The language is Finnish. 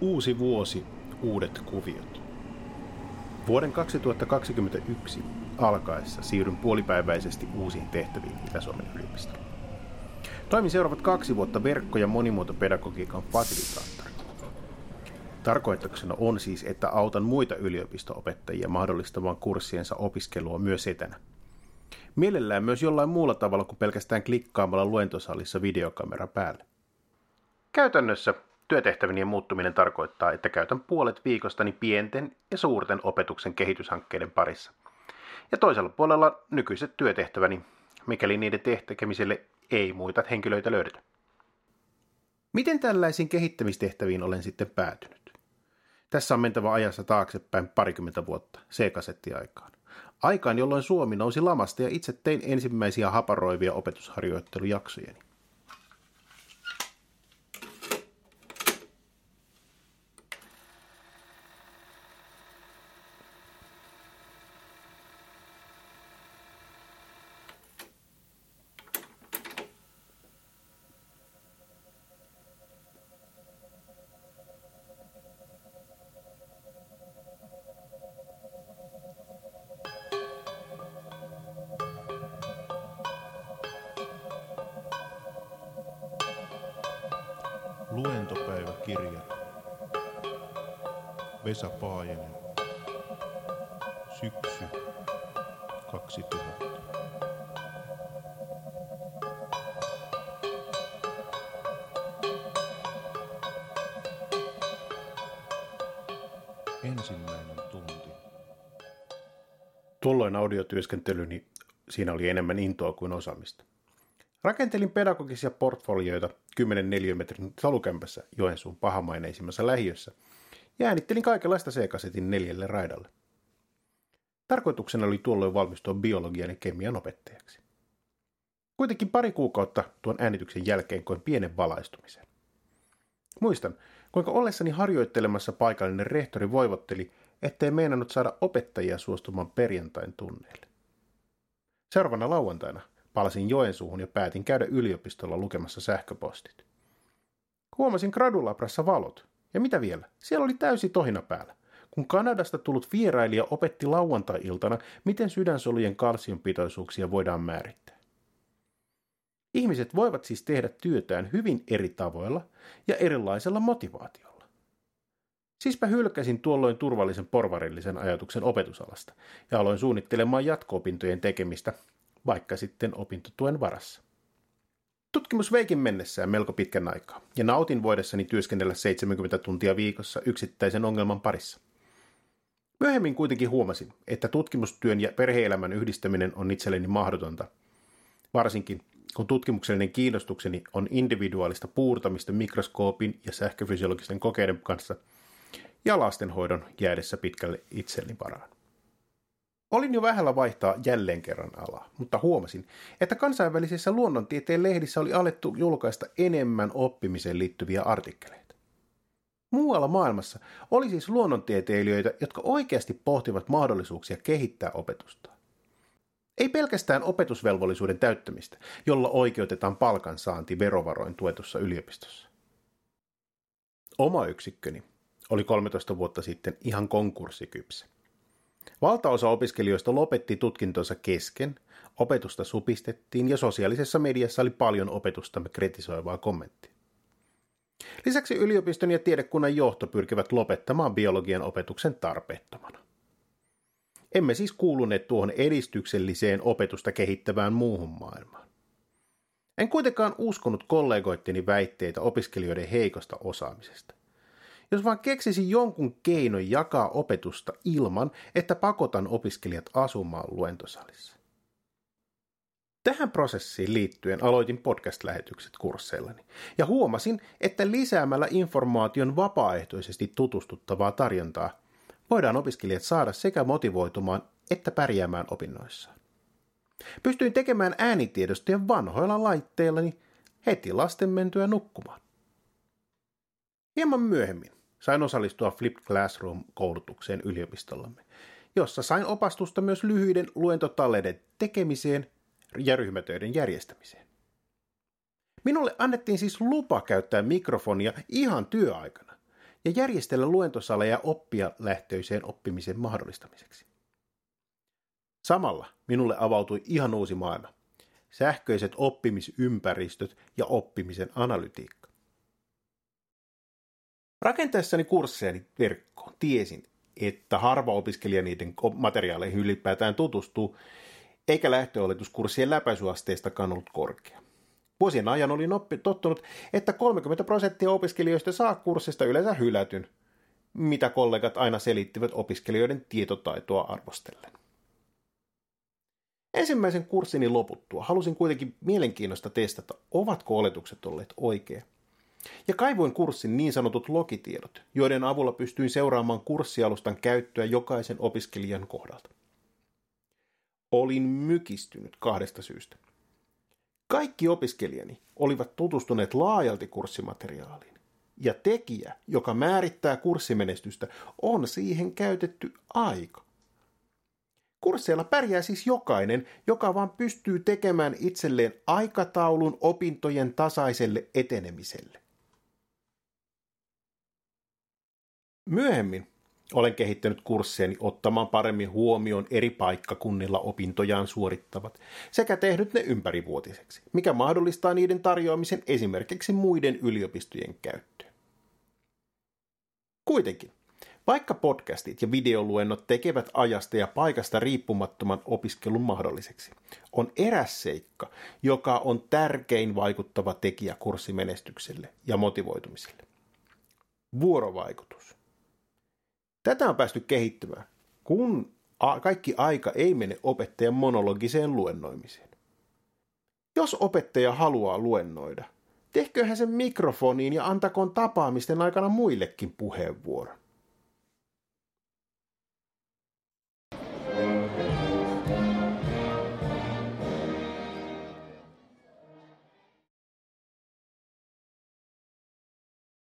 Uusi vuosi, uudet kuviot. Vuoden 2021 alkaessa siirryn puolipäiväisesti uusiin tehtäviin Itä-Suomen yliopistolla. Toimin seuraavat kaksi vuotta verkko- ja monimuotopedagogiikan fasilitaattori. Tarkoituksena on siis, että autan muita yliopistoopettajia mahdollistamaan kurssiensa opiskelua myös etänä. Mielellään myös jollain muulla tavalla kuin pelkästään klikkaamalla luentosalissa videokamera päälle. Käytännössä Työtehtävien muuttuminen tarkoittaa, että käytän puolet viikostani pienten ja suurten opetuksen kehityshankkeiden parissa. Ja toisella puolella nykyiset työtehtäväni, mikäli niiden tekemiselle ei muita henkilöitä löydetä. Miten tällaisiin kehittämistehtäviin olen sitten päätynyt? Tässä on mentävä ajassa taaksepäin parikymmentä vuotta, C-kasettiaikaan. Aikaan, jolloin Suomi nousi lamasta ja itse tein ensimmäisiä haparoivia opetusharjoittelujaksojeni. Luentopäiväkirja. Vesa Paajanen. Syksy 2000. Ensimmäinen tunti. Tuolloin audiotyöskentelyni siinä oli enemmän intoa kuin osaamista. Rakentelin pedagogisia portfolioita 10 neliömetrin salukämpässä Joensuun pahamaineisimmassa lähiössä ja äänittelin kaikenlaista C-kasetin neljälle raidalle. Tarkoituksena oli tuolloin valmistua biologian ja kemian opettajaksi. Kuitenkin pari kuukautta tuon äänityksen jälkeen koin pienen valaistumisen. Muistan, kuinka ollessani harjoittelemassa paikallinen rehtori voivotteli, ettei meinannut saada opettajia suostumaan perjantain tunneille. Seuraavana lauantaina Palasin Joensuuhun ja päätin käydä yliopistolla lukemassa sähköpostit. Huomasin gradulabrassa valot. Ja mitä vielä? Siellä oli täysi tohina päällä. Kun Kanadasta tullut vierailija opetti lauantai-iltana, miten sydänsolujen kalsiumpitoisuuksia voidaan määrittää. Ihmiset voivat siis tehdä työtään hyvin eri tavoilla ja erilaisella motivaatiolla. Siispä hylkäsin tuolloin turvallisen porvarillisen ajatuksen opetusalasta ja aloin suunnittelemaan jatko-opintojen tekemistä vaikka sitten opintotuen varassa. Tutkimus veikin mennessään melko pitkän aikaa, ja nautin voidessani työskennellä 70 tuntia viikossa yksittäisen ongelman parissa. Myöhemmin kuitenkin huomasin, että tutkimustyön ja perheelämän yhdistäminen on itselleni mahdotonta, varsinkin kun tutkimuksellinen kiinnostukseni on individuaalista puurtamista mikroskoopin ja sähköfysiologisten kokeiden kanssa ja lastenhoidon jäädessä pitkälle itselleni varaan. Olin jo vähällä vaihtaa jälleen kerran alaa, mutta huomasin, että kansainvälisissä luonnontieteen lehdissä oli alettu julkaista enemmän oppimiseen liittyviä artikkeleita. Muualla maailmassa oli siis luonnontieteilijöitä, jotka oikeasti pohtivat mahdollisuuksia kehittää opetusta. Ei pelkästään opetusvelvollisuuden täyttämistä, jolla oikeutetaan palkansaanti verovaroin tuetussa yliopistossa. Oma yksikköni oli 13 vuotta sitten ihan konkurssikypsä. Valtaosa opiskelijoista lopetti tutkintonsa kesken, opetusta supistettiin ja sosiaalisessa mediassa oli paljon opetustamme kritisoivaa kommenttia. Lisäksi yliopiston ja tiedekunnan johto pyrkivät lopettamaan biologian opetuksen tarpeettomana. Emme siis kuuluneet tuohon edistykselliseen opetusta kehittävään muuhun maailmaan. En kuitenkaan uskonut kollegoitteni väitteitä opiskelijoiden heikosta osaamisesta jos vaan keksisin jonkun keinon jakaa opetusta ilman, että pakotan opiskelijat asumaan luentosalissa. Tähän prosessiin liittyen aloitin podcast-lähetykset kursseillani ja huomasin, että lisäämällä informaation vapaaehtoisesti tutustuttavaa tarjontaa voidaan opiskelijat saada sekä motivoitumaan että pärjäämään opinnoissaan. Pystyin tekemään äänitiedostoja vanhoilla laitteillani heti lasten mentyä nukkumaan. Hieman myöhemmin sain osallistua Flipped Classroom-koulutukseen yliopistollamme, jossa sain opastusta myös lyhyiden luentotalleiden tekemiseen ja ryhmätöiden järjestämiseen. Minulle annettiin siis lupa käyttää mikrofonia ihan työaikana, ja järjestellä luentosaleja oppia lähtöiseen oppimisen mahdollistamiseksi. Samalla minulle avautui ihan uusi maailma. Sähköiset oppimisympäristöt ja oppimisen analytiikka. Rakentaessani kurssejani verkkoon tiesin, että harva opiskelija niiden materiaaleihin ylipäätään tutustuu, eikä lähtöoletuskurssien läpäisyasteestakaan ollut korkea. Vuosien ajan olin oppi, tottunut, että 30 prosenttia opiskelijoista saa kurssista yleensä hylätyn, mitä kollegat aina selittivät opiskelijoiden tietotaitoa arvostellen. Ensimmäisen kurssini loputtua halusin kuitenkin mielenkiinnosta testata, ovatko oletukset olleet oikea. Ja kaivoin kurssin niin sanotut logitiedot, joiden avulla pystyin seuraamaan kurssialustan käyttöä jokaisen opiskelijan kohdalta. Olin mykistynyt kahdesta syystä. Kaikki opiskelijani olivat tutustuneet laajalti kurssimateriaaliin, ja tekijä, joka määrittää kurssimenestystä, on siihen käytetty aika. Kursseilla pärjää siis jokainen, joka vaan pystyy tekemään itselleen aikataulun opintojen tasaiselle etenemiselle. Myöhemmin olen kehittänyt kursseeni ottamaan paremmin huomioon eri paikkakunnilla opintojaan suorittavat sekä tehnyt ne ympärivuotiseksi, mikä mahdollistaa niiden tarjoamisen esimerkiksi muiden yliopistojen käyttöön. Kuitenkin, vaikka podcastit ja videoluennot tekevät ajasta ja paikasta riippumattoman opiskelun mahdolliseksi, on eräs seikka, joka on tärkein vaikuttava tekijä kurssimenestykselle ja motivoitumiselle. Vuorovaikutus. Tätä on päästy kehittymään, kun kaikki aika ei mene opettajan monologiseen luennoimiseen. Jos opettaja haluaa luennoida, tehköhän sen mikrofoniin ja antakoon tapaamisten aikana muillekin puheenvuoron.